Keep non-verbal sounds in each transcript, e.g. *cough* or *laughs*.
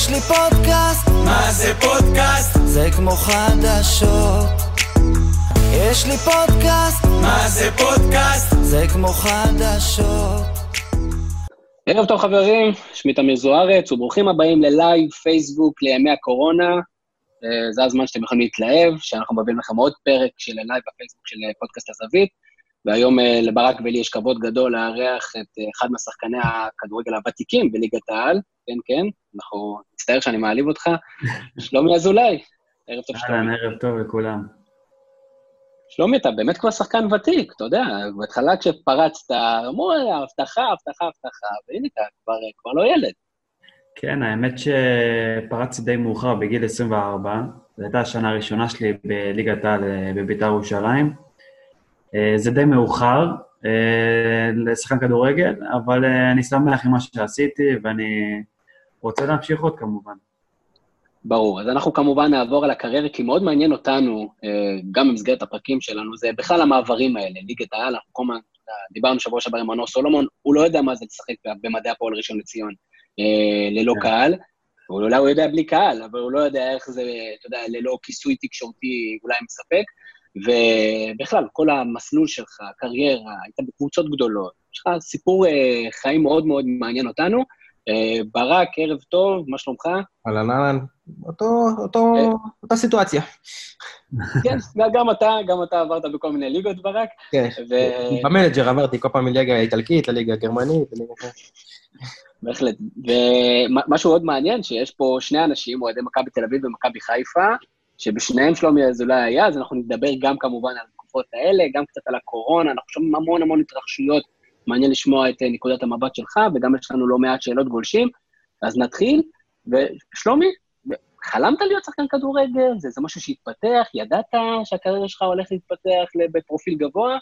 יש לי פודקאסט, מה זה פודקאסט? זה כמו חדשות. יש לי פודקאסט, מה זה פודקאסט? זה כמו חדשות. ערב טוב חברים, שמי תמיר זוארץ, וברוכים הבאים ללייב פייסבוק לימי הקורונה. אה, זה הזמן שאתם יכולים להתלהב, שאנחנו מביאים לכם עוד פרק של לייב בפייסבוק של פודקאסט הזווית, והיום אה, לברק ולי יש כבוד גדול לארח את אה, אחד משחקני הכדורגל הוותיקים בליגת העל, כן, כן, אנחנו, מצטער שאני מעליב אותך, *laughs* שלומי אזולאי. ערב טוב, שלומי. אהלן, ערב טוב לכולם. שלומי, אתה באמת כבר שחקן ותיק, אתה יודע, בהתחלה כשפרצת, אמרו, הבטחה, הבטחה, הבטחה, והנה אתה כבר, כבר לא ילד. כן, האמת שפרצתי די מאוחר, בגיל 24. זו הייתה השנה הראשונה שלי בליגת העל אה, בביתר ירושלים. אה, זה די מאוחר אה, לשחקן כדורגל, אבל אני שמח עם מה שעשיתי, ואני רוצה להמשיך עוד כמובן. ברור. אז אנחנו כמובן נעבור על הקריירה, כי מאוד מעניין אותנו, גם במסגרת הפרקים שלנו, זה בכלל המעברים האלה, ליגת העל, אנחנו כל הזמן, דיברנו שבוע שעבר עם מנור סולומון, הוא לא יודע מה זה לשחק במדעי הפועל ראשון לציון ללא כן. קהל. אולי הוא יודע בלי קהל, אבל הוא לא יודע איך זה, אתה יודע, ללא כיסוי תקשורתי אולי מספק. ובכלל, כל המסלול שלך, הקריירה, היית בקבוצות גדולות, יש לך סיפור אה, חיים מאוד מאוד מעניין אותנו. אה, ברק, ערב טוב, מה שלומך? אהלן, אהלן. אותו, אותו, אותה סיטואציה. כן, גם אתה, גם אתה עברת בכל מיני ליגות, ברק. כן. במנג'ר עברתי כל פעם מליגה האיטלקית לליגה הגרמנית, לליגה. בהחלט. ומשהו עוד מעניין, שיש פה שני אנשים, אוהדי מכבי תל אביב ומכבי חיפה, שבשניהם שלומי אזולאי היה, אז אנחנו נדבר גם כמובן על התקופות האלה, גם קצת על הקורונה, אנחנו שומעים המון המון התרחשויות, מעניין לשמוע את אה, נקודת המבט שלך, וגם יש לנו לא מעט שאלות גולשים. אז נתחיל, ושלומי, חלמת להיות שחקן כדורגל? זה, זה משהו שהתפתח? ידעת שהקריירה שלך הולכת להתפתח בפרופיל גבוה?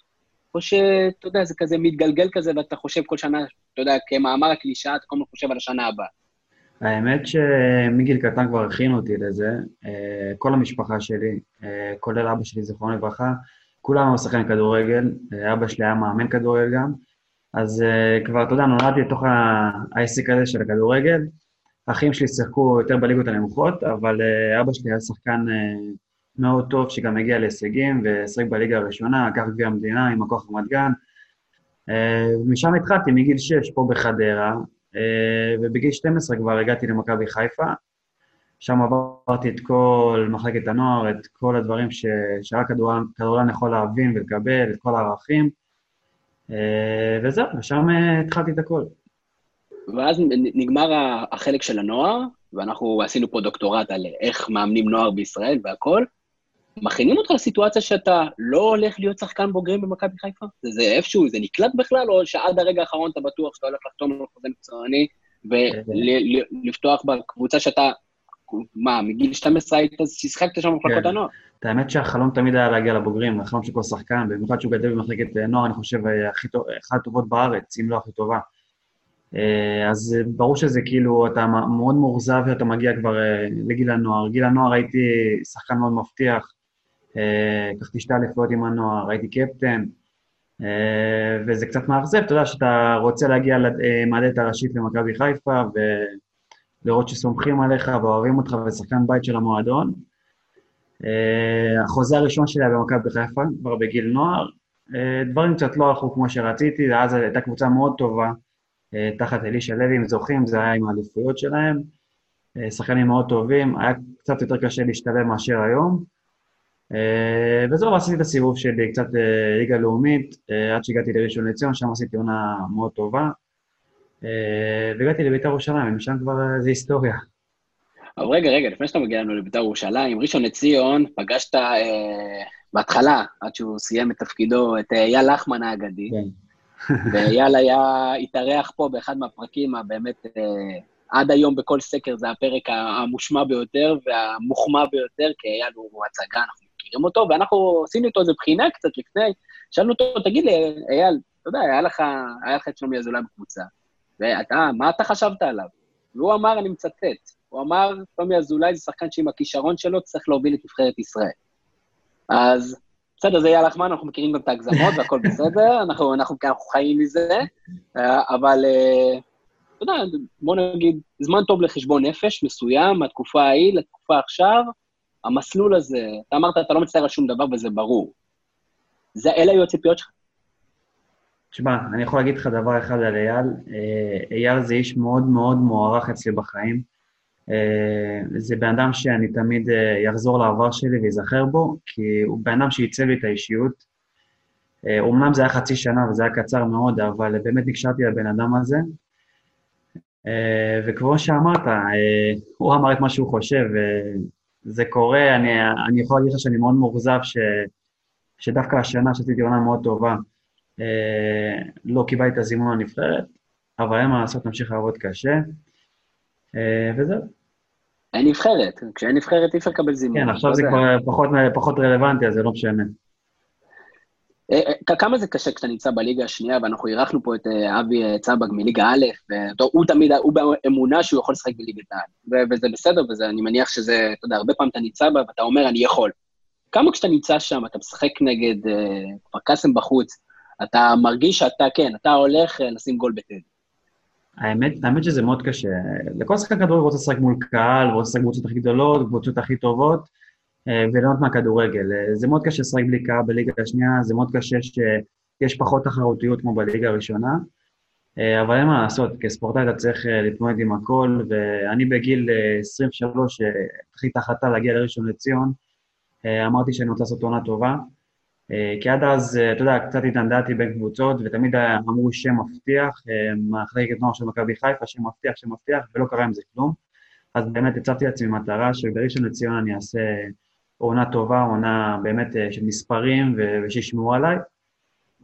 או שאתה יודע, זה כזה מתגלגל כזה, ואתה חושב כל שנה, אתה יודע, כמאמר הקלישאה, אתה כל הזמן חושב על השנה הבאה. האמת שמגיל קטן כבר הכינו אותי לזה. אה, כל המשפחה שלי, אה, כולל אבא שלי, זיכרונו לברכה, כולם היו שחקן כדורגל, אבא שלי היה מאמן כדורגל גם, אז כבר, אתה יודע, נולדתי לתוך העסק הזה של הכדורגל. האחים שלי שיחקו יותר בליגות הנמוכות, אבל אבא שלי היה שחקן מאוד טוב, שגם הגיע להישגים, ושיחק בליגה הראשונה, לקח גביע המדינה עם הכוח רמת גן. משם התחלתי, מגיל 6, פה בחדרה, אה, ובגיל 12 כבר הגעתי למכבי חיפה. שם עברתי את כל מחלקת הנוער, את כל הדברים. שרק כדורגלן יכול להבין ולקבל, את כל הערכים. אה, וזהו, ושם אה, התחלתי את הכל. ואז נגמר החלק של הנוער, ואנחנו עשינו פה דוקטורט על איך מאמנים נוער בישראל והכול. מכינים אותך לסיטואציה שאתה לא הולך להיות שחקן בוגרים במכבי חיפה? זה, זה איפשהו, זה נקלט בכלל, או שעד הרגע האחרון אתה בטוח שאתה הולך לחתום על חוזה מקצועני ולפתוח בקבוצה שאתה, מה, מגיל 12 היית, שיחקת שם במחלקות כן. הנוער? את האמת שהחלום תמיד היה להגיע לבוגרים, החלום של כל שחקן, במיוחד שהוא גדל במחלקת אה, נוער, אני חושב, אה, אחת הטובות בארץ, אם לא הכי טובה. אה, אז ברור שזה כאילו, אתה מאוד מאוכזב שאתה מגיע כבר לגיל הנוער. גיל הנוער הייתי שחקן מאוד מבטיח, לקחתי שתי אליפויות עם הנוער, הייתי קפטן, וזה קצת מאכזב, אתה יודע, שאתה רוצה להגיע למעלית הראשית למכבי חיפה, ולראות שסומכים עליך ואוהבים אותך ושחקן בית של המועדון. אה, החוזה הראשון שלי היה במכבי חיפה, כבר בגיל נוער. אה, דברים קצת לא הלכו כמו שרציתי, ואז הייתה קבוצה מאוד טובה, אה, תחת אלישע לוי, אם זוכים, זה היה עם האליפויות שלהם. שחקנים מאוד טובים, היה קצת יותר קשה להשתלב מאשר היום. וזהו, עשיתי את הסיבוב שלי, קצת ליגה לאומית, עד שהגעתי לראשון לציון, שם עשיתי עונה מאוד טובה. אה, והגעתי לבית"ר ירושלים, ומשם כבר אה, זה היסטוריה. אבל רגע, רגע, לפני שאתה מגיע לנו לבית"ר ירושלים, ראשון לציון, פגשת אה, בהתחלה, עד שהוא סיים את תפקידו, את אה, אייל לחמן האגדי. כן. *laughs* ואייל היה, התארח פה באחד מהפרקים הבאמת, אה, עד היום בכל סקר זה הפרק המושמע ביותר והמוחמא ביותר, כי אייל הוא הצגה, אנחנו מכירים אותו, ואנחנו עשינו איתו איזה בחינה קצת לפני, שאלנו אותו, תגיד לי, אייל, אתה יודע, היה לך, היה לך את שלומי אזולאי בקבוצה, ואתה, מה אתה חשבת עליו? והוא אמר, אני מצטט, הוא אמר, שלומי אזולאי זה שחקן שעם הכישרון שלו צריך להוביל את נבחרת ישראל. אז בסדר, זה אייל לחמן, אנחנו מכירים גם את ההגזמות והכל בסדר, *laughs* אנחנו, אנחנו, אנחנו חיים מזה, אה, אבל אה, אתה יודע, בוא נגיד, זמן טוב לחשבון נפש מסוים, מהתקופה ההיא לתקופה עכשיו, המסלול הזה, אתה אמרת, אתה לא מצטער על שום דבר וזה ברור. זה, אלה היו הציפיות שלך. תשמע, אני יכול להגיד לך דבר אחד על אייל. אה, אייל זה איש מאוד מאוד מוערך אצלי בחיים. אה, זה בן אדם שאני תמיד אה, יחזור לעבר שלי ואזכר בו, כי הוא בן אדם שעיצב לי את האישיות. אומנם זה היה חצי שנה וזה היה קצר מאוד, אבל באמת נקשרתי לבן אדם הזה. וכמו שאמרת, הוא אמר את מה שהוא חושב, זה קורה, אני, אני יכול להגיד לך שאני מאוד מאוכזב ש, שדווקא השנה שעשיתי עונה מאוד טובה, לא קיבלתי את הזימון לנבחרת, אבל אין מה לעשות, נמשיך לעבוד קשה, אה, וזהו. אין נבחרת, כשאין נבחרת אי אפשר לקבל זימון. כן, עכשיו זה כבר פחות, פחות רלוונטי, אז זה לא משנה. אה, כמה זה קשה כשאתה נמצא בליגה השנייה, ואנחנו אירחנו פה את אבי צבג מליגה א', והוא תמיד, הוא באמונה שהוא יכול לשחק בליגת העל, וזה בסדר, ואני מניח שזה, אתה יודע, הרבה פעמים אתה נמצא בה ואתה אומר, אני יכול. כמה כשאתה נמצא שם, אתה משחק נגד כפר קאסם בחוץ, אתה מרגיש שאתה, כן, אתה הולך אה, לשים גול בטדי. האמת, האמת שזה מאוד קשה. לכל שחקן כדורגל רוצה לשחק מול קהל, רוצה לשחק בקבוצות הכי גדולות, בקבוצות הכי טובות, אה, וליהנות מהכדורגל. אה, זה מאוד קשה לשחק בלי קהל בליגה השנייה, זה מאוד קשה שיש פחות תחרותיות כמו בליגה הראשונה, אבל אין מה לעשות, כספורטאי אתה צריך להתמודד עם הכל, ואני בגיל 23, התחיל את להגיע לראשון לציון, אמרתי שאני רוצה לעשות עונה טובה, כי עד אז, אה, אתה יודע, קצת התנדדתי בין קבוצות, ותמיד אמרו שם מבטיח, אה, מחלקת נוער של מכבי חיפה, שם מבטיח, שם מבטיח, ולא קרה עם זה כלום. אז באמת הצבתי לעצמי מטרה שבראשון לציון אני אעשה עונה טובה, עונה באמת של מספרים ושישמעו עליי.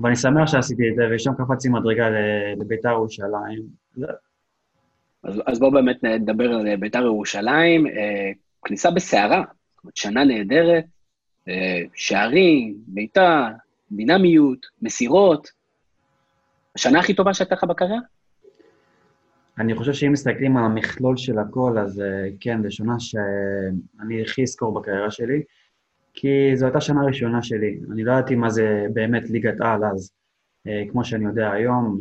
ואני שמח שעשיתי את זה, ושם קפצתי מדרגה לביתר ירושלים. אז, אז בואו באמת נדבר על ביתר ירושלים. כניסה בסערה, שנה נהדרת, אה, שערים, בעיטה, דינמיות, מסירות. השנה הכי טובה שהייתה לך בקריירה? אני חושב שאם מסתכלים על המכלול של הכל, אז אה, כן, זו שנה שאני הכי אזכור בקריירה שלי, כי זו הייתה שנה ראשונה שלי. אני לא ידעתי מה זה באמת ליגת על אז, אה, כמו שאני יודע היום.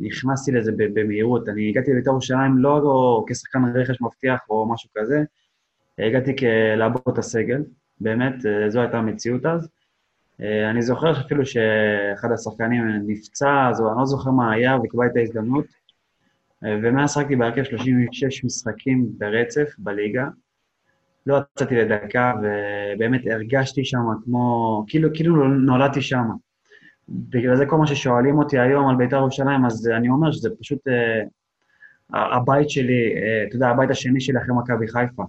נכנסתי לזה במהירות. אני הגעתי לבית"ר ירושלים לא, כשחקן רכש מבטיח או משהו כזה, הגעתי לעבוד את הסגל, באמת, אה, זו הייתה המציאות אז. אה, אני זוכר אפילו שאחד השחקנים נפצע, אז אני לא זוכר מה היה, וקיבל את ההזדמנות. אה, ומאז שחקתי בהרכב 36 משחקים ברצף בליגה. לא יצאתי לדקה, ובאמת הרגשתי שם כמו, כאילו, כאילו נולדתי שם. בגלל זה כל מה ששואלים אותי היום על בית"ר ירושלים, אז אני אומר שזה פשוט uh, הבית שלי, uh, אתה יודע, הבית השני שלי אחרי מכבי חיפה.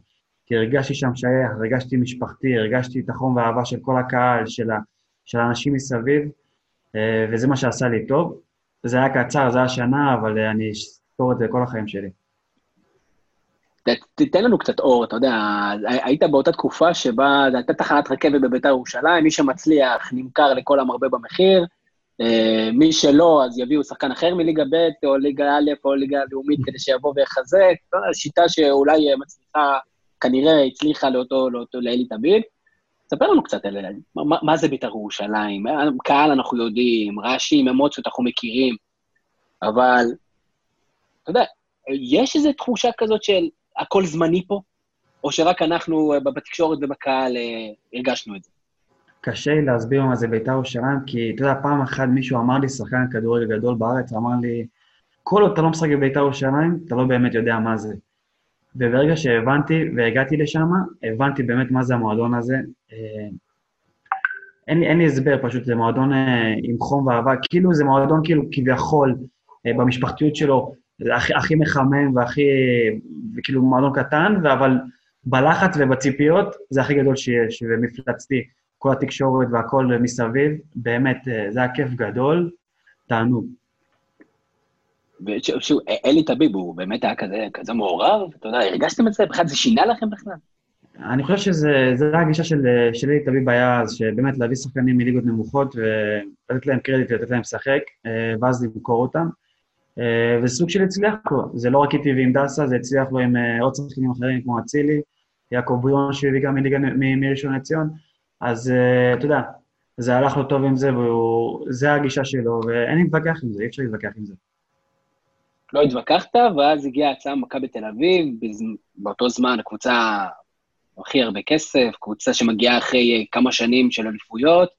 כי הרגשתי שם שייך, הרגשתי משפחתי, הרגשתי את החום והאהבה של כל הקהל, של, ה, של האנשים מסביב, אה, וזה מה שעשה לי טוב. זה היה קצר, זה היה שנה, אבל אה, אני אזכור את זה כל החיים שלי. תתן לנו קצת אור, אתה יודע, היית באותה תקופה שבה הייתה תחנת רכבת בביתר ירושלים, מי שמצליח נמכר לכל המרבה במחיר, אה, מי שלא, אז יביאו שחקן אחר מליגה ב' או ליגה א' או ליגה לאומית כדי שיבוא ויחזק, שיטה שאולי מצליחה כנראה הצליחה לאותו, לאותו, לאלי תביב. ספר לנו קצת על מה, מה זה בית"ר ירושלים, קהל אנחנו יודעים, רעשים, אמוציות אנחנו מכירים, אבל, אתה יודע, יש איזו תחושה כזאת של הכל זמני פה, או שרק אנחנו בתקשורת ובקהל אה, הרגשנו את זה? קשה לי להסביר מה זה בית"ר ירושלים, כי אתה יודע, פעם אחת מישהו אמר לי, שחקן כדורגל גדול בארץ, אמר לי, כל עוד אתה לא משחק בבית"ר ירושלים, אתה לא באמת יודע מה זה. וברגע שהבנתי והגעתי לשם, הבנתי באמת מה זה המועדון הזה. אה, אין לי, אין לי הסבר, פשוט זה מועדון אה, עם חום ואהבה, כאילו זה מועדון כאילו כביכול, אה, במשפחתיות שלו, זה הכי, הכי מחמם והכי, כאילו מועדון קטן, אבל בלחץ ובציפיות זה הכי גדול שיש, ומפלצתי, כל התקשורת והכל מסביב, באמת, זה היה כיף גדול, תענוג. ושוב, אלי טביב הוא באמת היה כזה, כזה מעורב, אתה יודע, הרגשתם את זה? בכלל זה שינה לכם בכלל? אני חושב שזה הגישה של, של אלי טביב היה אז, שבאמת להביא שחקנים מליגות נמוכות ולתת להם קרדיט ולתת להם לשחק, אה, ואז למכור אותם. אה, וזה סוג של הצליח לו, זה לא רק איתי ועם דסה, זה הצליח לו עם אה, עוד שחקנים אחרים כמו אצילי, יעקב בריון שהביא גם מליגה מראשון לציון, אז אתה יודע, זה הלך לו טוב עם זה, וזה הגישה שלו, ואין להתווכח עם זה, אי אפשר להתווכח עם זה. לא התווכחת, ואז הגיעה הצעה ממכבי תל אביב, בז- באותו זמן הקבוצה הכי הרבה כסף, קבוצה שמגיעה אחרי אה, כמה שנים של אליפויות.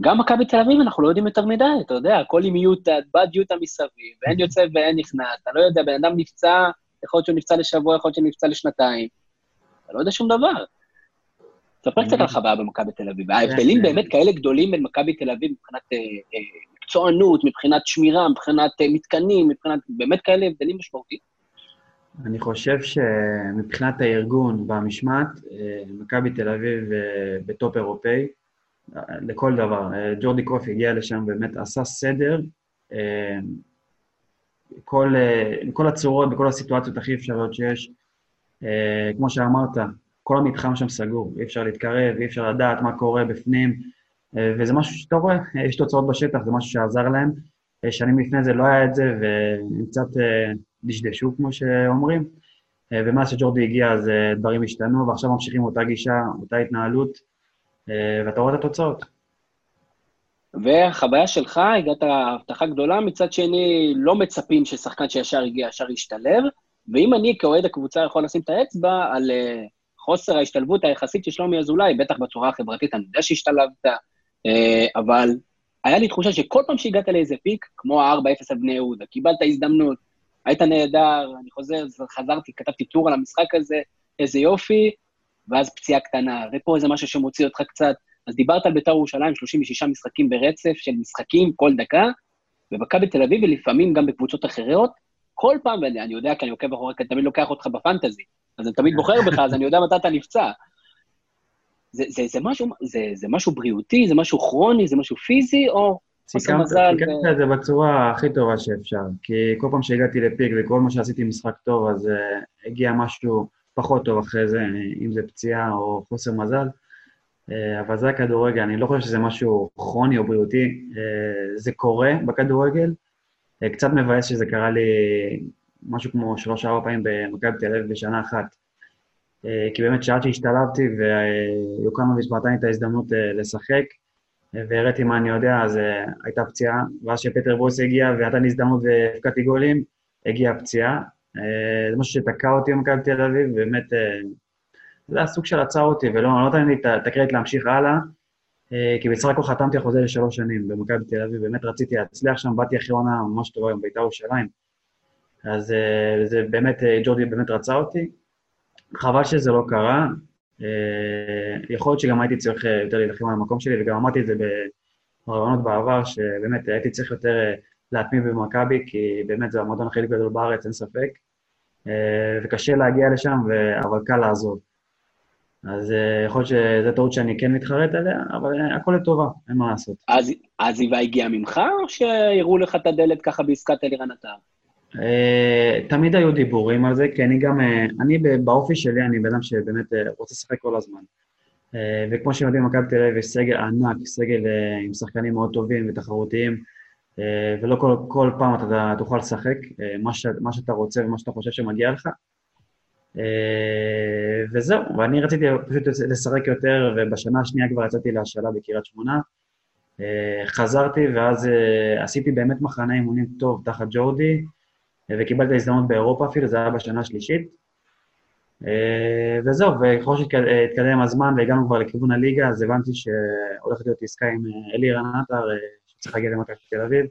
גם מכבי תל אביב, אנחנו לא יודעים יותר מדי, אתה יודע, הכל עם יוטה, בד יוטה מסביב, ואין יוצא ואין נכנס, אתה לא יודע, בן אדם נפצע, יכול להיות שהוא נפצע לשבוע, יכול להיות שהוא נפצע לשנתיים. אתה לא יודע שום דבר. ספר קצת על החוויה במכבי תל אביב. ההבדלים. באמת כאלה גדולים בין מכבי תל אביב מבחינת אה, אה, מקצוענות, מבחינת שמירה, מבחינת אה, מתקנים, מבחינת באמת כאלה הבדלים משמעותיים. אני חושב שמבחינת הארגון והמשמעת, אה, מכבי תל אביב אה, בטופ אירופאי, לכל דבר. ג'ורדי קרוף הגיע לשם, באמת עשה סדר, כל, בכל הצורות, בכל הסיטואציות הכי אפשריות שיש. כמו שאמרת, כל המתחם שם סגור, אי אפשר להתקרב, אי אפשר לדעת מה קורה בפנים, וזה משהו שאתה רואה, אה, יש תוצאות בשטח, זה משהו שעזר להם. אה, שנים לפני זה לא היה את זה, והם קצת אה, דשדשו, כמו שאומרים. אה, ומאז שג'ורדי הגיע, אז אה, דברים השתנו, ועכשיו ממשיכים אותה גישה, אותה התנהלות, אה, ואתה רואה את התוצאות. והחוויה שלך, הגעת הבטחה גדולה, מצד שני, לא מצפים ששחקן שישר הגיע, ישר ישתלב, ואם אני כאוהד הקבוצה יכול לשים את האצבע על חוסר ההשתלבות היחסית של שלומי אזולאי, בטח בצורה החברתית, אני יודע שהשתלבת, אבל היה לי תחושה שכל פעם שהגעת לאיזה פיק, כמו ה-4-0 על בני יהודה, קיבלת הזדמנות, היית נהדר, אני חוזר, חזרתי, כתבתי טור על המשחק הזה, איזה יופי, ואז פציעה קטנה, ופה איזה משהו שמוציא אותך קצת. אז דיברת על בית"ר ירושלים, 36 משחקים ברצף של משחקים כל דקה, ומכבי תל אביב, ולפעמים גם בקבוצות אחרות, כל פעם, ואני אני יודע כי אני עוקב אחורי, כי אני תמיד לוקח אותך בפנטזי, אז אני תמיד בוחר בך, אז אני יודע מתי אתה נפצע. זה, זה, זה, משהו, זה, זה משהו בריאותי, זה משהו כרוני, זה משהו פיזי, או חוסר מזל? סיכמת ו- את זה בצורה הכי טובה שאפשר, כי כל פעם שהגעתי לפיק וכל מה שעשיתי משחק טוב, אז uh, הגיע משהו פחות טוב אחרי זה, אם זה פציעה או חוסר מזל. Uh, אבל זה הכדורגל, אני לא חושב שזה משהו כרוני או בריאותי, uh, זה קורה בכדורגל. Uh, קצת מבאס שזה קרה לי משהו כמו שלוש-ארבע פעמים במכבי תל אביב בשנה אחת. Uh, כי באמת שעד שהשתלבתי ויוקנוביץ' נתן לי את ההזדמנות uh, לשחק, והראיתי מה אני יודע, אז הייתה פציעה, ואז שפטר בוס הגיע ונתן לי הזדמנות והפקדתי גולים, הגיעה פציעה. זה משהו שתקע אותי במכבי תל אביב, ובאמת, uh, זה היה סוג של עצר אותי, ולא לא נתן לי את הקרדיט להמשיך הלאה, כי בסך הכל חתמתי על חוזה לשלוש שנים במכבי תל אביב, באמת רציתי להצליח שם, באתי אחרי עונה ממש טובה עם בית"ר ירושלים. אז זה באמת, ג'ורדי באמת רצה אותי. חבל שזה לא קרה, אה, יכול להיות שגם הייתי צריך אה, יותר להילחם על המקום שלי, וגם אמרתי את זה ברעיונות בעבר, שבאמת הייתי צריך יותר אה, להתמיד במכבי, כי באמת זה המועדון הכי גדול בארץ, אין ספק. וקשה להגיע לשם, אבל קל לעזוב. אז יכול להיות שזו טעות שאני כן מתחרט עליה, אבל הכל לטובה, אין מה לעשות. אז העזיבה הגיעה ממך, או שהראו לך את הדלת ככה בעסקת אלירן עטר? אה, תמיד היו דיבורים על זה, כי אני גם, אה, אני באופי שלי, אני בן אדם שבאמת אה, רוצה לשחק כל הזמן. וכמו שאתם יודעים, מכבי תל אביב יש סגל ענק, סגל עם שחקנים מאוד טובים ותחרותיים, ולא כל, כל פעם אתה תוכל לשחק מה, ש, מה שאתה רוצה ומה שאתה חושב שמגיע לך. וזהו, ואני רציתי פשוט לשחק יותר, ובשנה השנייה כבר יצאתי להשאלה בקריית שמונה. חזרתי, ואז עשיתי באמת מחנה אימונים טוב תחת ג'ורדי, וקיבלתי הזדמנות באירופה אפילו, זה היה בשנה השלישית. אה, וזהו, וככל שהתקדם הזמן והגענו כבר לכיוון הליגה, אז הבנתי שהולכת להיות עסקה עם אה, אלירן עטר, אה, שצריך להגיע למכבי תל אביב.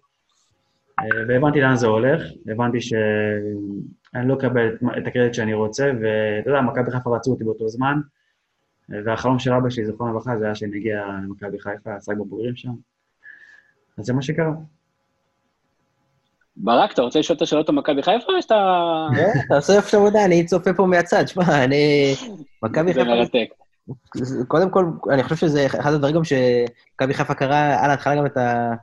והבנתי לאן זה הולך, הבנתי שאני לא אקבל את- הקרדיט שאני רוצה, ואתה יודע, מכבי חיפה רצו אותי באותו זמן, והחלום של אבא שלי, זיכרונו לברכה, זה היה שאני אגיע למכבי חיפה, עסק בבוגרים שם. אז זה מה שקרה. ברק, אתה רוצה לשאול את השאלות על מכבי חיפה, או שאתה... אה, תעשה יופי עבודה, אני צופה פה מהצד. שמע, אני... מכבי זה חיפה, מרתק. קודם כל, אני חושב שזה אחד הדברים גם שמכבי חיפה קרא על ההתחלה גם את ה...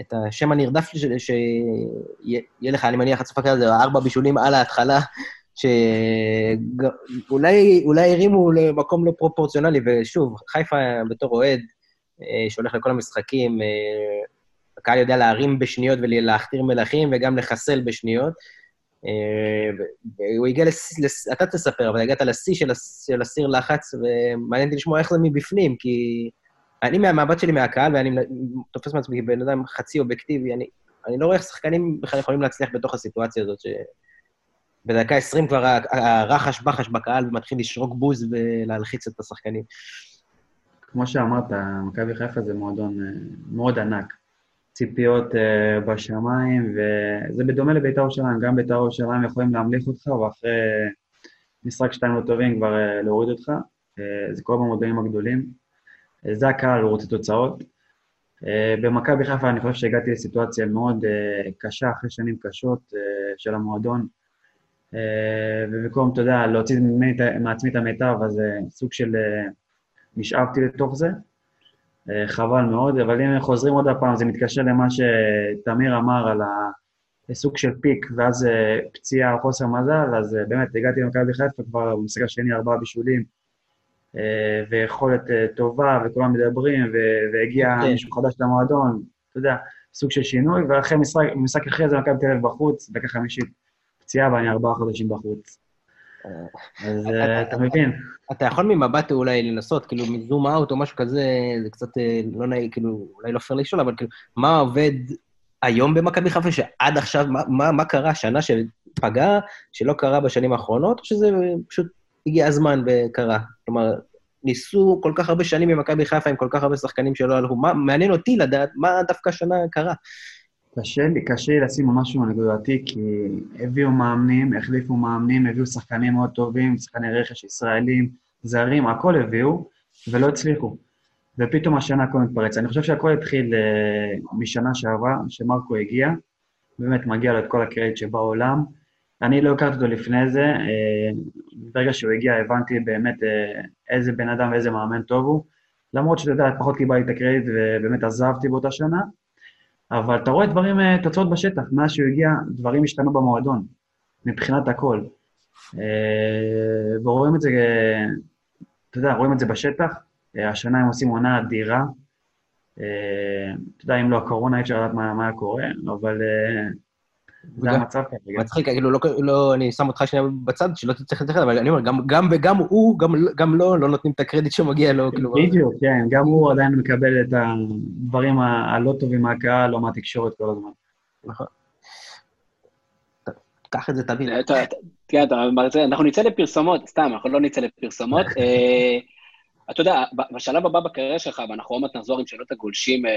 את השם הנרדף ש- שיהיה לך, אני מניח, עד סוף הקריירה, זה ארבע בישולים על ההתחלה, שאולי אולי הרימו למקום לא פרופורציונלי, ושוב, חיפה בתור אוהד, אה, שהולך לכל המשחקים, אה, הקהל יודע להרים בשניות ולהכתיר מלכים, וגם לחסל בשניות. אה, והוא הגיע לשיא, אתה תספר, אבל הגעת לשיא של הס- של הסיר לחץ, ומעניין אותי לשמוע איך זה מבפנים, כי אני מהמבט שלי מהקהל, ואני תופס מעצמי כבן אדם חצי אובייקטיבי, אני, אני לא רואה איך שחקנים בכלל יכולים להצליח בתוך הסיטואציה הזאת, ש... בדקה 20 כבר ה- הרחש בחש בקהל ומתחיל לשרוק בוז ולהלחיץ את השחקנים. כמו שאמרת, מכבי חיפה זה מועדון אה, מאוד ענק. ציפיות אה, בשמיים, וזה בדומה לבית"ר ירושלים, גם בית"ר ירושלים יכולים להמליך אותך, ואחרי משחק שתיים לא טובים כבר אה, להוריד אותך. אה, זה קורה במועדונים הגדולים. אה, זה הקהל, הוא רוצה תוצאות. אה, במכבי חיפה אני חושב שהגעתי לסיטואציה מאוד אה, קשה, אחרי שנים קשות אה, של המועדון. אה, ובמקום, אתה יודע, להוציא מעצמי את המיטב, אז אה, סוג של... אה, נשאבתי לתוך זה. אה, חבל מאוד, אבל אם חוזרים עוד הפעם, זה מתקשר למה שתמיר אמר על הסוג של פיק, ואז אה, פציעה או חוסר מזל, אז אה, באמת הגעתי למכבי חיפה כבר במשחק השני, ארבעה בישולים, ויכולת טובה, וכולם מדברים, והגיע כן. מישהו חדש למועדון, אתה יודע, סוג של שינוי, ואחרי משחק, משחק אחרי זה מכבי תל אביב בחוץ, דקה חמישית, פציעה, ואני ארבעה חודשים בחוץ. אז אה, אתה מבין. אתה יכול ממבט אולי לנסות, כאילו, מזום אאוט או משהו כזה, זה קצת אה, לא נעים, כאילו, אולי לא פייר לשאול, אבל כאילו, מה עובד היום במכבי חיפה, שעד עכשיו, מה, מה, מה קרה? שנה שפגעה, שלא קרה בשנים האחרונות, או שזה פשוט הגיע הזמן וקרה? כלומר, ניסו כל כך הרבה שנים במכבי חיפה עם כל כך הרבה שחקנים שלא הלכו. מה, מעניין אותי לדעת מה דווקא השנה קרה. קשה לי, קשה לי לשים משהו נקודתי, כי הביאו מאמנים, החליפו מאמנים, הביאו שחקנים מאוד טובים, שחקני רכש ישראלים, זרים, הכל הביאו, ולא הצליחו. ופתאום השנה הכל מתפרץ. אני חושב שהכל התחיל אה, משנה שעברה, שמרקו הגיע, באמת מגיע לו את כל הקרדיט שבעולם. אני לא הכרתי אותו לפני זה, אה, ברגע שהוא הגיע הבנתי באמת אה, איזה בן אדם ואיזה מאמן טוב הוא, למרות שאתה יודע, פחות קיבלתי את הקרדיט ובאמת עזבתי באותה שנה. אבל אתה רואה דברים, אה, תוצאות בשטח. מאז שהוא הגיע, דברים השתנו במועדון, מבחינת הכל. אה, ורואים את זה, אה, אתה יודע, רואים את זה בשטח. השנה הם עושים עונה אדירה. אתה יודע, אם לא הקורונה, אי אפשר לדעת מה היה קורה, אבל זה המצב כרגע. מצחיק, כאילו, לא, לא, אני שם אותך שנייה בצד, שלא תצטרך להתייחס, אבל אני אומר, גם, גם וגם הוא, גם, גם לו, לא נותנים את הקרדיט שמגיע לו, כאילו... בדיוק, כן, גם הוא עדיין מקבל את הדברים הלא טובים מהקהל או מהתקשורת כל הזמן. נכון. קח את זה, תבין. אה, אתה- אתה- תראה, אנחנו נצא לפרסומות, סתם, אנחנו לא נצא לפרסומות. *laughs* אתה יודע, בשלב הבא בקריירה שלך, ואנחנו עוד מעט נחזור עם שאלות הגולשים, אה,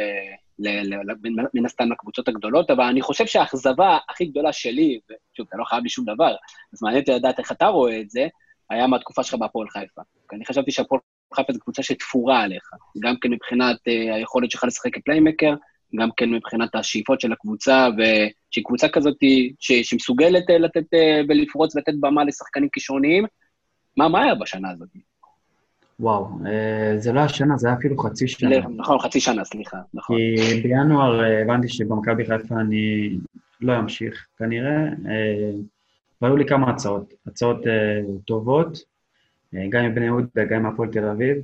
מן- הסתם לקבוצות הגדולות, אבל אני חושב שהאכזבה הכי גדולה שלי, ושוב, אתה לא חייב לי שום דבר, אז מעניין אותי לדעת איך אתה רואה את זה, היה מהתקופה שלך בהפועל חיפה. אני חשבתי שהפועל חיפה זו קבוצה שתפורה עליך, גם כן מבחינת אה, היכולת שלך לשחק כפליימקר, גם כן מבחינת השאיפות של הקבוצה, ושהיא קבוצה כזאת שמסוגלת אה, לתת ולפרוץ ולתת במה לשחקנים כישרוניים. מה, מה היה בשנה הזאת? וואו, אה, זה לא השנה, זה היה אפילו חצי שנה. נכון, חצי שנה, סליחה, נכון. כי בינואר אה, הבנתי שבמכבי חיפה אני לא אמשיך כנראה, אה, והיו לי כמה הצעות, הצעות טובות, גם מבני יהודה, גם מהפועל תל אביב,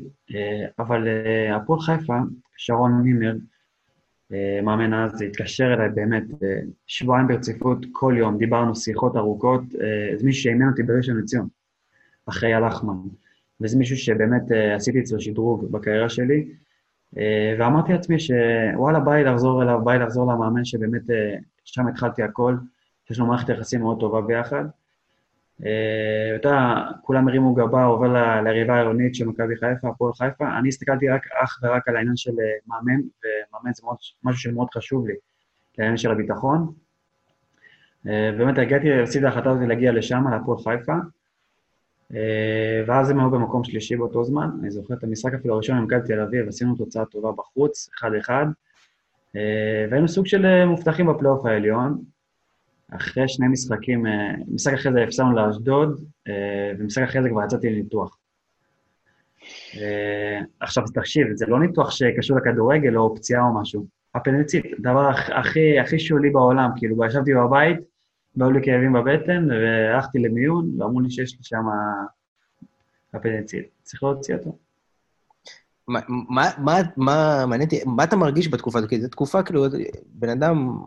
אבל הפועל חיפה, שרון מימר, מאמן אז, התקשר אליי באמת שבועיים ברציפות, כל יום, דיברנו שיחות ארוכות, זה מישהו שאימן אותי בראשון לציון, אחרי הלחמן, וזה מישהו שבאמת אה, עשיתי אצלו שדרוג בקריירה שלי, אה, ואמרתי לעצמי שוואלה, בא לי לחזור אליו, בא לי לחזור למאמן שבאמת אה, שם התחלתי הכל, יש לו מערכת יחסים מאוד טובה ביחד. אתה כולם הרימו גבה, עובר ליריבה העירונית של מכבי חיפה, הפועל חיפה. אני הסתכלתי רק, אך ורק על העניין של מאמן, ומאמן זה מאוד, משהו שמאוד חשוב לי, לעניין של הביטחון. באמת הגעתי, עשיתי את ההחלטה הזאת להגיע לשם, להפועל חיפה. אה, ואז הם היו במקום שלישי באותו זמן. אני זוכר את המשחק אפילו הראשון עם מכבי תל אביב, עשינו תוצאה טובה בחוץ, 1-1. אה, והיינו סוג של אה, מובטחים בפלייאוף העליון. אחרי שני משחקים, משחק אחרי זה הפסדנו לאשדוד, ומשחק אחרי זה כבר יצאתי לניתוח. עכשיו, תקשיב, זה לא ניתוח שקשור לכדורגל או פציעה או משהו. אפנדציט, דבר הכ- הכי, הכי שולי בעולם, כאילו, ישבתי בבית, והיו לי כאבים בבטן, והלכתי למיון, ואמרו לי שיש לי שם אפנדציט. צריך להוציא אותו. מה, מה, מה, מה, מעניין אותי, מה אתה מרגיש בתקופה הזאת? כי זו תקופה, כאילו, בן אדם,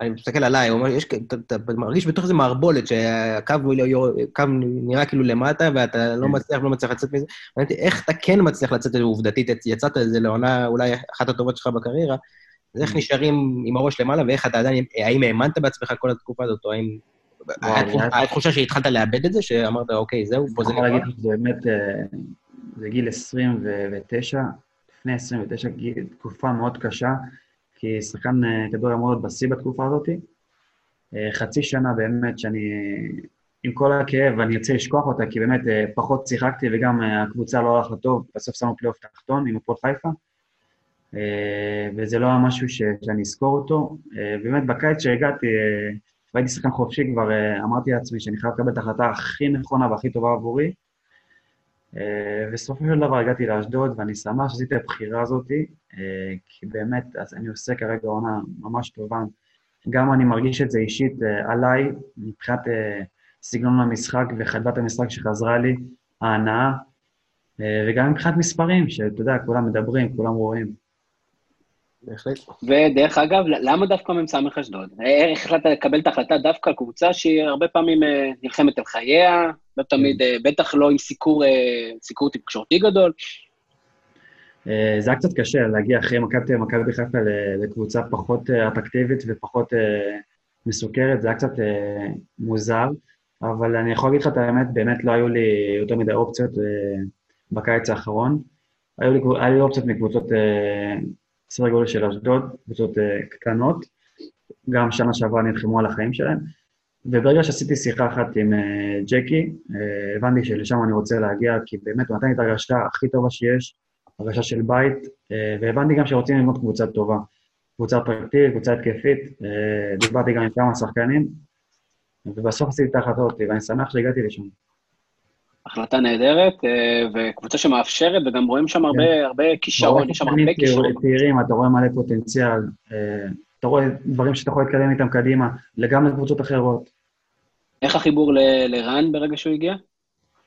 אני מסתכל עליי, הוא אומר, יש, אתה, אתה מרגיש בתוך איזה מערבולת, שהקו לא- נראה כאילו למטה, ואתה לא כן. מצליח, לא מצליח לצאת מזה. מעניין אותי איך אתה כן מצליח לצאת עובדתית, יצאת איזה לעונה אולי אחת הטובות שלך בקריירה, אז איך נשארים עם הראש למעלה, ואיך אתה עדיין, האם האמנת בעצמך כל התקופה הזאת, או האם... היה היה תחושה שהתחלת לאבד את זה, שאמרת, אוקיי, זהו, פה זה אני יכול נגמר? להגיד לך, זה באמת, אה, זה גיל 29, לפני 29, גיל- תקופה מאוד קשה, כי שחקן אה, כדורגל אמור להיות בשיא בתקופה הזאת. אה, חצי שנה באמת שאני, עם כל הכאב, אני ארצה לשכוח אותה, כי באמת פחות שיחקתי וגם הקבוצה לא הלכה טוב, בסוף שמו פלייאוף תחתון עם הפועל חיפה. אה, וזה לא היה משהו ש, שאני אזכור אותו. אה, באמת, בקיץ שהגעתי, אה, והייתי שחקן חופשי, כבר אמרתי לעצמי שאני חייב לקבל את ההחלטה הכי נכונה והכי טובה עבורי. בסופו של דבר הגעתי לאשדוד, ואני שמח שעשיתי את הבחירה הזאת, כי באמת, אז אני עושה כרגע עונה ממש טובה. גם אני מרגיש את זה אישית עליי, מבחינת סגנון המשחק וחדוות המשחק שחזרה לי, ההנאה, אה, וגם מבחינת מספרים, שאתה יודע, כולם מדברים, כולם רואים. בהחלט. ודרך אגב, למה דווקא מ"ס אשדוד? איך החלטת לקבל את ההחלטה דווקא על קבוצה שהיא הרבה פעמים אה, נלחמת על חייה, לא תמיד, אה, בטח לא עם סיקור, אה, סיקור תקשורתי גדול. אה, זה היה קצת קשה להגיע אחרי מכבי מכבי חיפה לקבוצה פחות אה, אטרקטיבית ופחות אה, מסוכרת, זה היה קצת אה, מוזר, אבל אני יכול להגיד לך את האמת, באמת לא היו לי יותר מדי אופציות אה, בקיץ האחרון. היו לי, היו לי אופציות מקבוצות אה, סדר גודל של אשדוד, קבוצות אה, קטנות, גם שנה שעברה נלחמו על החיים שלהם, וברגע שעשיתי שיחה אחת עם אה, ג'קי, אה, הבנתי שלשם אני רוצה להגיע, כי באמת הוא נתן לי את ההרגשה הכי טובה שיש, הרגשה של בית, והבנתי גם שרוצים ללמוד קבוצה טובה. קבוצה אטרקטיבית, קבוצה התקפית, דיברתי גם עם כמה שחקנים, ובסוף עשיתי את ההחלטות, ואני שמח שהגעתי לשם. החלטה נהדרת, אה, וקבוצה שמאפשרת, וגם רואים שם הרבה, הרבה כישרון, יש שם הרבה כישרון. צעירים, אתה רואה מלא פוטנציאל, אה, אתה רואה דברים שאתה יכול להתקדם איתם קדימה, גם לקבוצות אחרות. איך החיבור ל- לרן ברגע שהוא הגיע?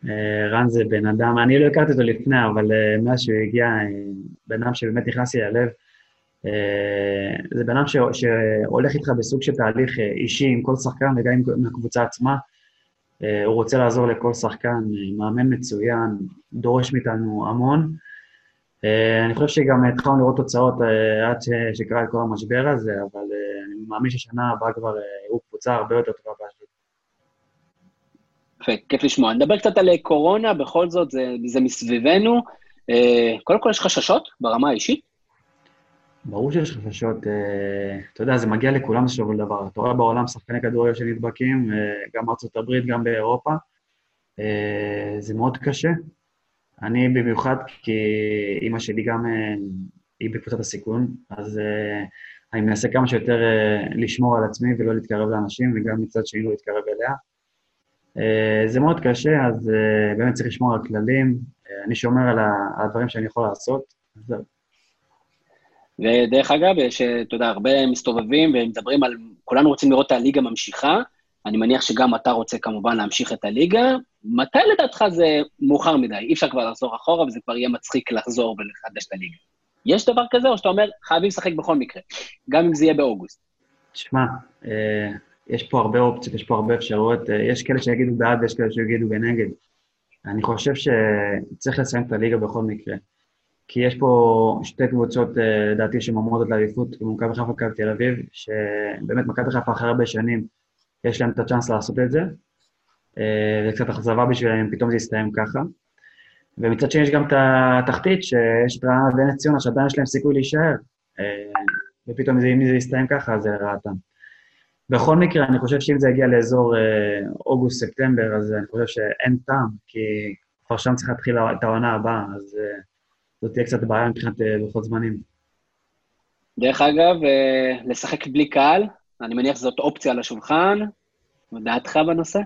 אה, רן זה בן אדם, אני לא הכרתי אותו לפני, אבל מאז שהוא הגיע, בן אדם שבאמת נכנס לי ללב. זה בן אדם ש- שהולך איתך בסוג של תהליך אישי עם כל שחקן וגם עם הקבוצה עצמה. אה, הוא רוצה לעזור לכל שחקן, אה, מאמן מצוין, דורש מאיתנו המון. אה, אני חושב שגם התחלנו לראות תוצאות עד שקרה את כל המשבר הזה, אבל אני מאמין ששנה הבאה כבר הוא קבוצה הרבה יותר טובה באשדוד. יפה, כיף לשמוע. נדבר קצת על קורונה, בכל זאת, זה, זה מסביבנו. קודם כל, יש חששות ברמה האישית? ברור שיש חששות, אה, אתה יודע, זה מגיע לכולם בסופו של דבר. אתה רואה בעולם שחקני כדורגל שנדבקים, אה, גם בארצות הברית, גם באירופה. אה, זה מאוד קשה. אני במיוחד, כי אימא שלי גם, היא בקבוצת הסיכון, אז אני מנסה כמה שיותר לשמור על עצמי ולא להתקרב לאנשים, וגם מצד שני לא להתקרב אליה. זה מאוד קשה, אז באמת צריך לשמור על כללים. אני שומר על הדברים שאני יכול לעשות. ודרך אגב, יש, אתה יודע, הרבה מסתובבים ומדברים על, כולנו רוצים לראות את הליגה ממשיכה, אני מניח שגם אתה רוצה כמובן להמשיך את הליגה. מתי לדעתך זה מאוחר מדי? אי אפשר כבר לחזור אחורה וזה כבר יהיה מצחיק לחזור ולחדש את הליגה. יש דבר כזה, או שאתה אומר, חייבים לשחק בכל מקרה, גם אם זה יהיה באוגוסט? תשמע, אה, יש פה הרבה אופציות, יש פה הרבה אפשרויות, אה, יש כאלה שיגידו בעד ויש כאלה שיגידו בנגד. אני חושב שצריך לסיים את הליגה בכל מקרה. כי יש פה שתי קבוצות, אה, לדעתי, שמועמדות לאליפות, מכבי חיפה ומכבי תל אביב, שבאמת מכבי חיפה אחרי הרבה שנים, יש להם את הצ'אנס לעשות את זה. אה, זה קצת אכזבה בשבילם אם פתאום זה יסתיים ככה. ומצד שני יש גם את התחתית, שיש את רעננה ונס ציונה, שעדיין יש להם סיכוי להישאר. אה, ופתאום אם זה יסתיים ככה, זה לרעתם. בכל מקרה, אני חושב שאם זה יגיע לאזור אוגוסט-ספטמבר, אז אני חושב שאין טעם, כי כבר שם צריך להתחיל את העונה הבאה, אז זאת תהיה קצת בעיה מבחינת אה, לוחות זמנים. דרך אגב, אה, לשחק בלי קהל, אני מניח שזאת אופציה על השולחן, ודעתך בנושא?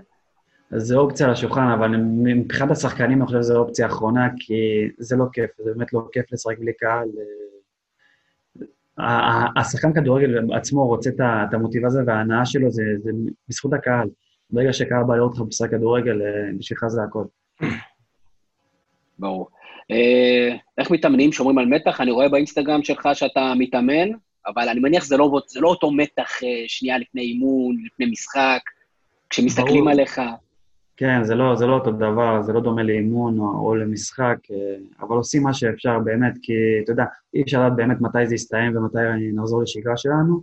אז זה אופציה על השולחן, אבל מבחינת השחקנים אני חושב שזו אופציה אחרונה, כי זה לא כיף, זה באמת לא כיף לשחק בלי קהל. אה, השחקן כדורגל עצמו רוצה את המוטיבציה וההנאה שלו, זה, זה בזכות הקהל. ברגע שקהל בא לראות אותך משחק כדורגל, בשבילך זה הכל. ברור. אה, איך מתאמנים? שומרים על מתח? אני רואה באינסטגרם שלך שאתה מתאמן, אבל אני מניח שזה לא, זה לא אותו מתח אה, שנייה לפני אימון, לפני משחק, כשמסתכלים ברור. עליך. כן, זה לא, זה לא אותו דבר, זה לא דומה לאימון או, או למשחק, אה, אבל עושים מה שאפשר באמת, כי אתה יודע, אי אפשר לדעת באמת מתי זה יסתיים ומתי נחזור לשגרה שלנו,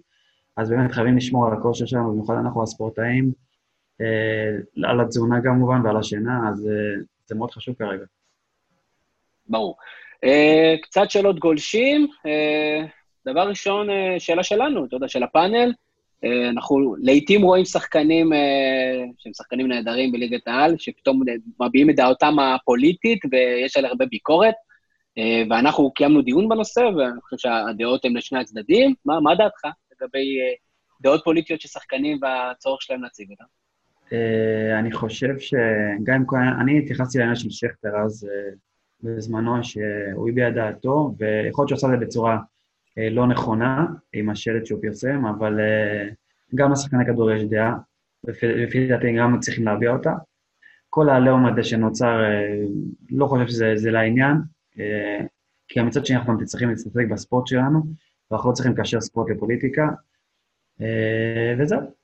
אז באמת חייבים לשמור על הכושר שלנו, במיוחד אנחנו הספורטאים, על התזונה כמובן ועל השינה, אז זה מאוד חשוב כרגע. ברור. אה, קצת שאלות גולשים. אה, דבר ראשון, אה, שאלה שלנו, אתה יודע, של הפאנל. אה, אנחנו לעיתים רואים שחקנים אה, שהם שחקנים נהדרים בליגת העל, שפתאום מביעים את דעתם הפוליטית ויש עליה הרבה ביקורת, ואנחנו קיימנו דיון בנושא, ואני חושב שהדעות הן לשני הצדדים. מה, מה דעתך לגבי דעות פוליטיות של שחקנים והצורך שלהם להציג אותם? אני חושב שגם אם. אני התייחסתי לעניין של שכטר אז בזמנו, שהוא הביע דעתו, ויכול להיות שהוא עשה את זה בצורה אה, לא נכונה, עם השלט שהוא פרסם, אבל אה, גם לשחקני כדור יש דעה, לפי דעתי גם צריכים להביע אותה. כל העליהום הזה שנוצר, אה, לא חושב שזה זה לעניין, כי מצד שני אנחנו צריכים להסתכל בספורט שלנו, ואנחנו לא צריכים לקשר ספורט לפוליטיקה, וזהו.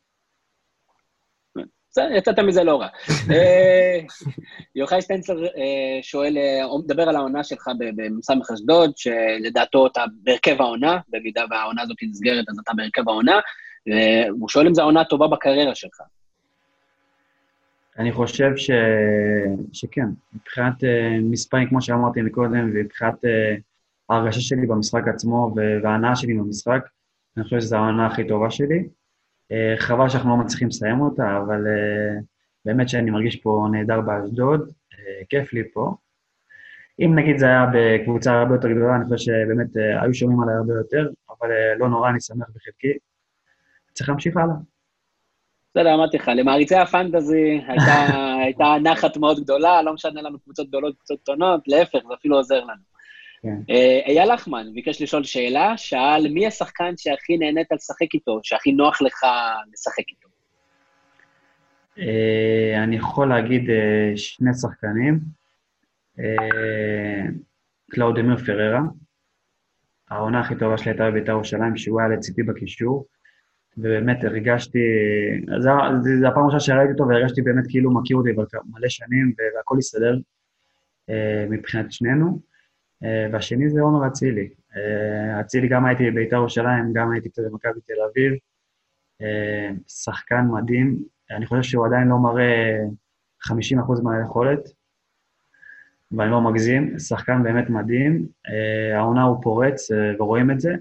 בסדר, יצאת מזה לא רע. אה, יוחאי סטנצר אה, שואל, אה, מדבר על העונה שלך ב- במס"מ אשדוד, שלדעתו אתה בהרכב העונה, במידה והעונה הזאת נסגרת, אז אתה בהרכב העונה, והוא שואל אם זו העונה הטובה בקריירה שלך. אני חושב ש... שכן, מבחינת uh, מספרים, כמו שאמרתי מקודם, ומבחינת ההרגשה שלי במשחק עצמו וההנאה שלי במשחק, אני חושב שזו העונה הכי טובה שלי. Uh, חבל שאנחנו לא מצליחים לסיים אותה, אבל uh, באמת שאני מרגיש פה נהדר באשדוד, uh, כיף לי פה. אם נגיד זה היה בקבוצה הרבה יותר גדולה, אני חושב שבאמת היו שומעים עליי הרבה יותר, אבל לא נורא, אני שמח בחלקי. צריך להמשיך הלאה. בסדר, אמרתי לך, למעריצי הפנטזי הייתה, *laughs* הייתה נחת מאוד גדולה, לא משנה לנו קבוצות גדולות, קבוצות קטנות, להפך, זה אפילו עוזר לנו. כן. אה, אייל לחמן ביקש לשאול שאלה, שאל, מי השחקן שהכי נהנית לשחק איתו, שהכי נוח לך לשחק איתו? אה, אני יכול להגיד אה, שני שחקנים. קלאודמיר פררה, העונה הכי טובה שלי הייתה בבית"ר ירושלים, שהוא היה לצידי בקישור, ובאמת הרגשתי, זו הפעם הראשונה שראיתי אותו והרגשתי באמת כאילו הוא מכיר אותי כבר מלא שנים והכל הסתדר מבחינת שנינו. אה, והשני זה עומר אצילי. אה, אצילי גם הייתי בבית"ר ירושלים, גם הייתי קצת במכבי תל אביב. אה, שחקן מדהים, אני חושב שהוא עדיין לא מראה 50% מהיכולת, ואני לא מגזים, שחקן באמת מדהים. העונה הוא פורץ ורואים את זה,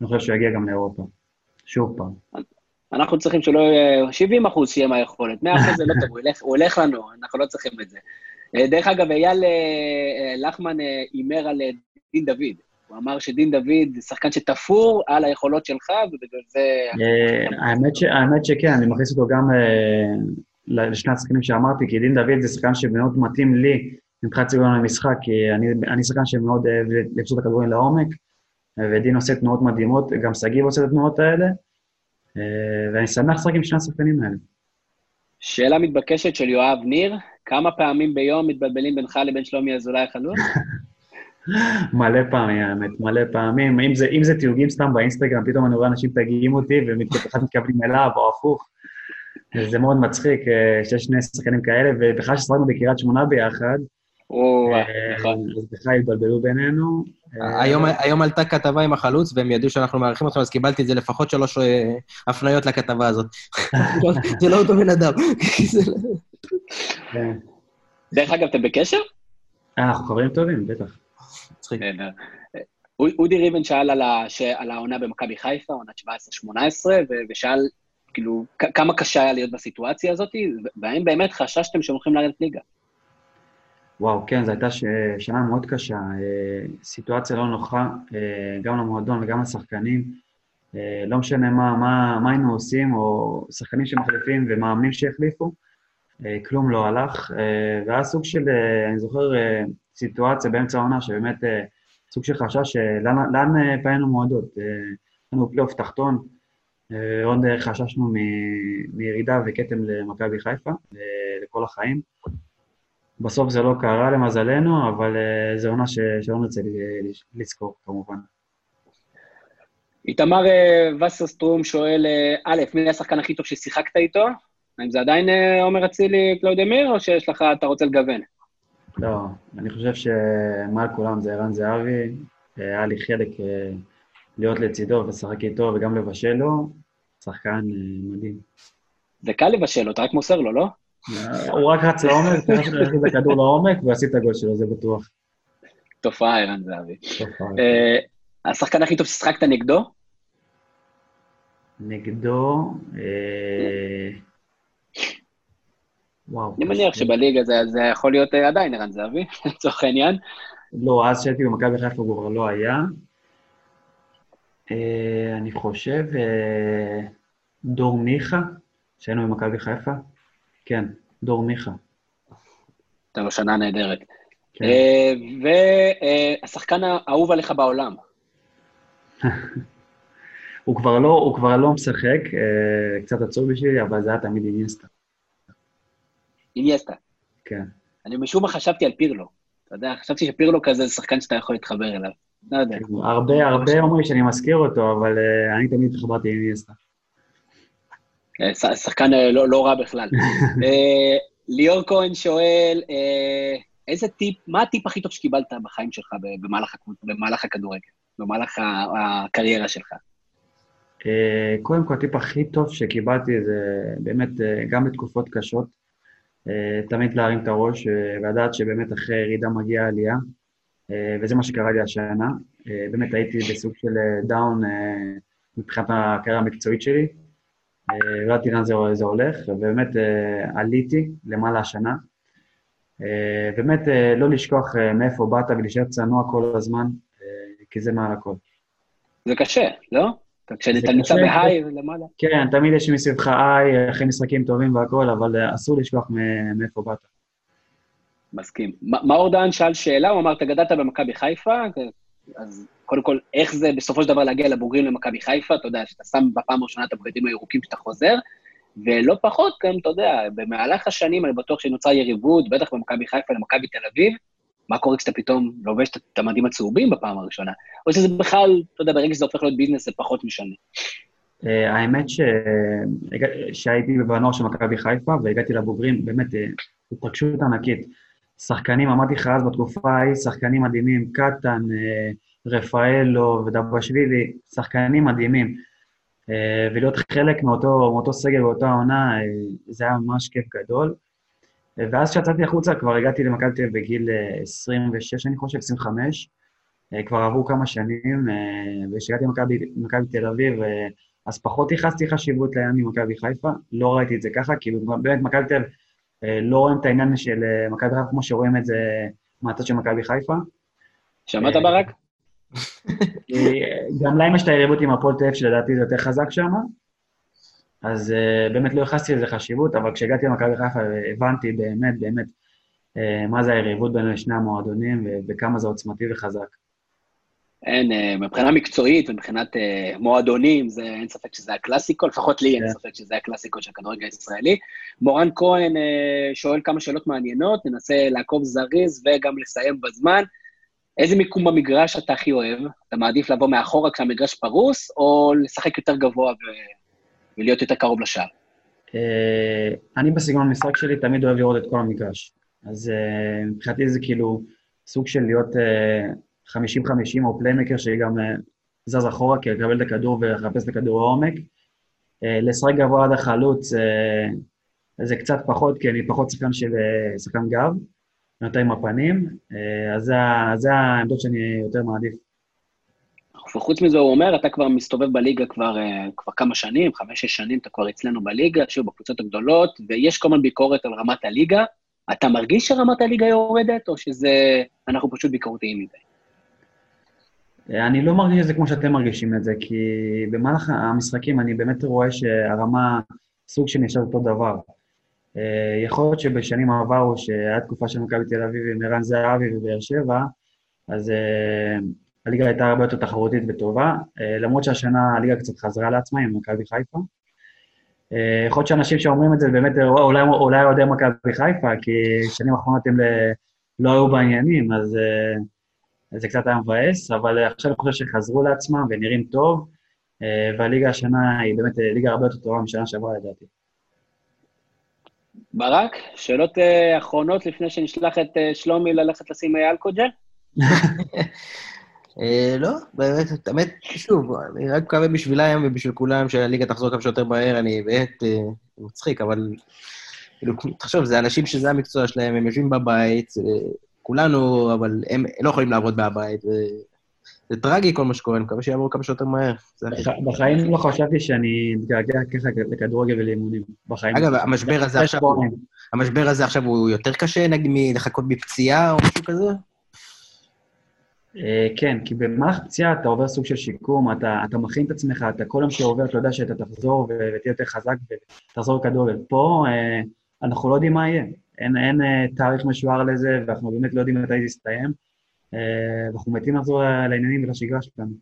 אני חושב שהוא יגיע גם לאירופה. שוב פעם. אנחנו צריכים שלא יהיה 70 אחוז שיהיה מהיכולת, 100 אחוז זה לא טוב, הוא הולך לנו, אנחנו לא צריכים את זה. אה, דרך אגב, אייל אה, אה, לחמן הימר על דין דוד. הוא אמר שדין דוד זה שחקן שתפור על היכולות שלך, ובגלל זה... האמת שכן, אני מכניס אותו גם לשני השחקנים שאמרתי, כי דין דוד זה שחקן שמאוד מתאים לי מבחינת סגנון המשחק, כי אני, שחקן שמאוד אוהב לפשוט את הכדורים לעומק, ודין עושה תנועות מדהימות, גם שגיב עושה את התנועות האלה, ואני שמח לשחק עם שני השחקנים האלה. שאלה מתבקשת של יואב ניר, כמה פעמים ביום מתבלבלים בינך לבין שלומי אזולאי החלוץ? *laughs* מלא פעמים, האמת, מלא פעמים. אם זה, אם זה תיוגים סתם באינסטגרם, פתאום אני רואה אנשים תגיים אותי, ואחד *laughs* מתכוונים אליו, או הפוך. זה מאוד מצחיק אה, שיש שני שחקנים כאלה, ובכלל ששחקנו בקריית שמונה ביחד, או, אה, נכון. אז בכלל התבלבלו בינינו. אה, היום, עלתה כתבה עם החלוץ, והם ידעו שאנחנו מארחים אותך, אז קיבלתי את זה לפחות שלוש הפניות לכתבה הזאת. *laughs* זה לא אותו בן אדם. כן. דרך אגב, אתם בקשר? אה, אנחנו חברים טובים, בטח. מצחיק. נהדר. אודי- אודי ריבן שאל על העונה במכבי חיפה, עונת 17-18, ו- ושאל, כאילו, כמה קשה היה להיות בסיטואציה הזאת, והאם באמת חששתם שהם הולכים לרדת ליגה? וואו, כן, זו הייתה ש... שנה מאוד קשה, אה, סיטואציה לא נוחה, אה, גם למועדון וגם לשחקנים. אה, לא משנה מה, מה, מה היינו עושים, או שחקנים שמחליפים ומאמנים שהחליפו, אה, כלום לא הלך. אה, והיה סוג של, אה, אני זוכר, אה, סיטואציה באמצע העונה, שבאמת אה, סוג של חשש, אה, לאן, לאן אה, פנינו מועדות. אה, היינו פלייאוף תחתון, אה, עוד אה, חששנו מ- מירידה וכתם למכבי חיפה, אה, לכל החיים. בסוף זה לא קרה למזלנו, אבל זו עונה. שלא נרצה לזכור, כמובן. איתמר אה, וסרסטרום שואל, אה, א', מי השחקן הכי טוב ששיחקת איתו? האם זה עדיין אה, עומר אצילי, קלאודמיר, או שיש לך, אתה רוצה לגוון? לא, אני חושב שמעל כולם זה ערן זהבי. אה, היה לי חלק אה, להיות לצידו ולשחק איתו וגם לבשל לו. שחקן מדהים. זה קל לבשל, אתה רק מוסר לו, לא? הוא רק רץ לעומק, צריך להכניס את הכדור לעומק וישים את הגול שלו, זה בטוח. תופעה, ערן זהבי. השחקן הכי טוב ששחקת נגדו? נגדו, וואו. אני מניח. שבליגה זה, זה יכול להיות אה, עדיין ערן זהבי, *laughs* לצורך העניין. לא, אז כשהייתי במכבי חיפה הוא כבר לא היה. אה, אני חושב אה, דור מיכה, שהיינו במכבי חיפה. כן, דור מיכה. הייתה לו שנה נהדרת. כן. והשחקן האהוב עליך בעולם. *laughs* הוא כבר לא, הוא כבר לא משחק, אה, קצת עצוב בשבילי, אבל זה היה תמיד איניסטה. איניאסטה. כן. אני משום מה חשבתי על פירלו. אתה יודע, חשבתי שפירלו כזה זה שחקן שאתה יכול להתחבר אליו. לא יודע. הרבה, הרבה אומרים שאני מזכיר אותו, אבל אה, אני תמיד התחברתי עם איניסטה. אה, שחקן אה, לא, לא רע בכלל. *laughs* ליאור כהן שואל, איזה טיפ, מה הטיפ הכי טוב שקיבלת בחיים שלך במהלך, הכדורגל, במהלך הקריירה שלך? קודם כל, הטיפ הכי טוב שקיבלתי זה באמת, גם בתקופות קשות, תמיד להרים את הראש אה, ולדעת שבאמת אחרי ירידה מגיעה עלייה, אה, וזה מה שקרה לי השנה. אה, באמת הייתי בסוג של אה, דאון אה, מבחינת הקריירה המקצועית שלי, אה, לא ידעתי לאן זה, הולך, ובאמת אה, עליתי למעלה השנה. אה, באמת אה, לא לשכוח אה, מאיפה באת ולהישאר צנוע כל הזמן, אה, כי זה מעל הכל. זה קשה, לא? אתה- כשאתה נמצא בהיי למעלה. כן, תמיד יש מסביבך איי, אחרי משחקים טובים והכול, אבל אה, אסור לשכוח מאיפה באת. מסכים. מאור דהן שאל שאלה, הוא אמר, אתה גדלת במכבי חיפה, אז קודם כל, איך זה בסופו של דבר להגיע לבוגרים למכבי חיפה? אתה יודע, שאתה שם בפעם הראשונה את הבגדים הירוקים כשאתה חוזר, ולא פחות גם, אתה יודע, במהלך השנים אני בטוח שנוצרה יריבות, בטח במכבי חיפה למכבי תל אביב, מה קורה כשאתה פתאום לובש את- המדים הצהובים בפעם הראשונה? או שזה בכלל, אתה יודע, ברגע שזה הופך להיות ביזנס זה פחות משנה. אה, האמת שהייתי בנוער של מכבי חיפה והגעתי לבוגרים, באמת אה, התרגשות ענקית. שחקנים, אמרתי לך אז בתקופה ההיא, שחקנים מדהימים, קטן, אה, רפאלו ודבשווילי, שחקנים מדהימים. ולהיות חלק מאותו, מאותו סגל באותה עונה, זה היה ממש כיף גדול. אה, ואז כשיצאתי החוצה, כבר הגעתי למכבי תל אביב בגיל אה, 26, אני חושב, 25. אה, כבר עברו כמה שנים, אה, וכשהגעתי למכבי תל אביב, אה, אז פחות ייחסתי חשיבות לעניין ממכבי חיפה. לא ראיתי את זה ככה, כי באמת מכבי תל אביב אה, לא רואים את העניין של אה, מכבי חיפה כמו שרואים את זה מהצד של מכבי חיפה. שמעת, אה, ברק? *laughs* אה, גם להם יש את היריבות עם הפועל תל אביב, שלדעתי זה יותר חזק שם, אז אה, באמת לא ייחסתי לזה חשיבות, אבל כשהגעתי למכבי חיפה הבנתי באמת, באמת, אה, מה זה היריבות בין שני המועדונים וכמה זה עוצמתי וחזק. אין, אה, מבחינה מקצועית ומבחינת אה, מועדונים, זה, אין ספק שזה הקלאסיקו, לפחות לי אין כן. ספק שזה הקלאסיקו של הכדורגל הישראלי. מורן כהן אה, שואל כמה שאלות מעניינות, ננסה לעקוב זריז וגם לסיים בזמן. איזה מיקום במגרש אתה הכי אוהב? אתה מעדיף לבוא מאחורה כשהמגרש פרוס, או לשחק יותר גבוה ו... ולהיות יותר קרוב לשער? אה, אני בסגנון המשחק שלי תמיד אוהב לראות את כל המגרש. אז אה, מבחינתי זה כאילו סוג של להיות אה, 50-50 או פליימקר שגם אה, זז אחורה, כי לקבל את הכדור ולחפש את הכדור לעומק. אה, לשחק גבוה עד החלוץ אה, זה קצת פחות, כי אני פחות שחקן של אה, שחקן גב, יותר עם הפנים, אה, אז זה זה העמדות שאני יותר מעדיף. וחוץ מזה, הוא אומר, אתה כבר מסתובב בליגה כבר, אה, כבר כמה שנים, חמש-שש שנים אתה כבר אצלנו בליגה, שוב, בקבוצות הגדולות, ויש כל הזמן ביקורת על רמת הליגה. אתה מרגיש שרמת הליגה יורדת, או שזה, אנחנו פשוט ביקורתיים מדי? אה, אני לא מרגיש את זה כמו שאתם מרגישים את זה, כי במהלך המשחקים אני באמת רואה שהרמה סוג של נשאר אותו דבר. אה, יכול להיות שבשנים עברו, שהיה תקופה של מכבי תל אביב עם ערן זהבי ובאר שבע, אז הליגה הייתה הרבה יותר תחרותית וטובה, אה, למרות שהשנה הליגה קצת חזרה לעצמה עם מכבי חיפה. אה, יכול להיות שאנשים שאומרים את זה באמת, אה, אולי, אולי אוהדי מכבי חיפה, כי שנים האחרונות הם ל- לא היו בעניינים, אז... זה קצת היה מבאס, אבל עכשיו אני חושב שחזרו לעצמם ונראים טוב, והליגה השנה היא באמת ליגה הרבה יותר טובה משנה שעברה לדעתי. ברק, שאלות אחרונות לפני שנשלח את שלומי ללכת לשים אלכוג'ל? *laughs* אה, לא, באמת, האמת, שוב, אני רק מקווה בשבילם ובשביל כולם שהליגה תחזור כמה שיותר מהר, אני באמת אה, מצחיק, אבל כאילו, תחשוב, זה אנשים שזה המקצוע שלהם, הם יושבים בבית, אה, כולנו, אבל הם לא יכולים לעבוד מהבית, וזה טרגי כל מה שקורה, אני מקווה שיעבור כמה שיותר מהר. זה בחיים לא חשבתי שאני אתגעגע ככה לכדורגל ולאימונים. בחיים. אגב, המשבר הזה עכשיו, הוא- המשבר הזה עכשיו הוא יותר קשה, נגיד, מלחכות בפציעה או משהו כזה? אה, כן, כי במהלך פציעה אתה עובר סוג של שיקום, אתה, אתה מכין את עצמך, אתה כל יום שעובר, אתה יודע שאתה תחזור ותהיה יותר חזק ותחזור לכדורגל. פה אה, אנחנו לא יודעים מה יהיה. אין, אין אה, תאריך משוער לזה, ואנחנו באמת לא יודעים מתי זה יסתיים. ואנחנו מתים לחזור לעניינים ולשגרה שלנו.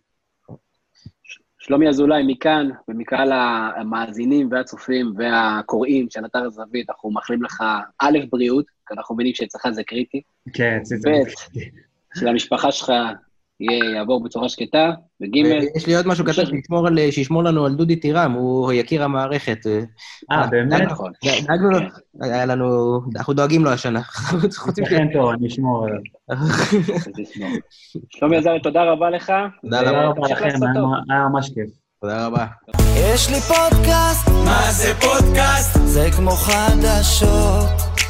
שלומי אזולאי, מכאן, ומקהל המאזינים והצופים והקוראים של אתר הזווית, אנחנו מאחלים לך א', בריאות, כי אנחנו מבינים שאצלך זה קריטי, כן, אצלי זה... ב', שלמשפחה שלך יהיה, יעבור בצורה שקטה, וג', יש לי עוד משהו קטן שישמור על- שישמור לנו על דודי טירם, הוא יקיר המערכת. אה, באמת? נכון. דאגנו לו, היה לנו, אנחנו דואגים לו השנה. חוץ מזה. לכן טוב, אני אשמור עליו. שלומי עזרי, תודה רבה לך. תודה רבה. לכם. היה ממש כיף. תודה רבה. יש לי פודקאסט, מה זה פודקאסט? זה כמו חדשות.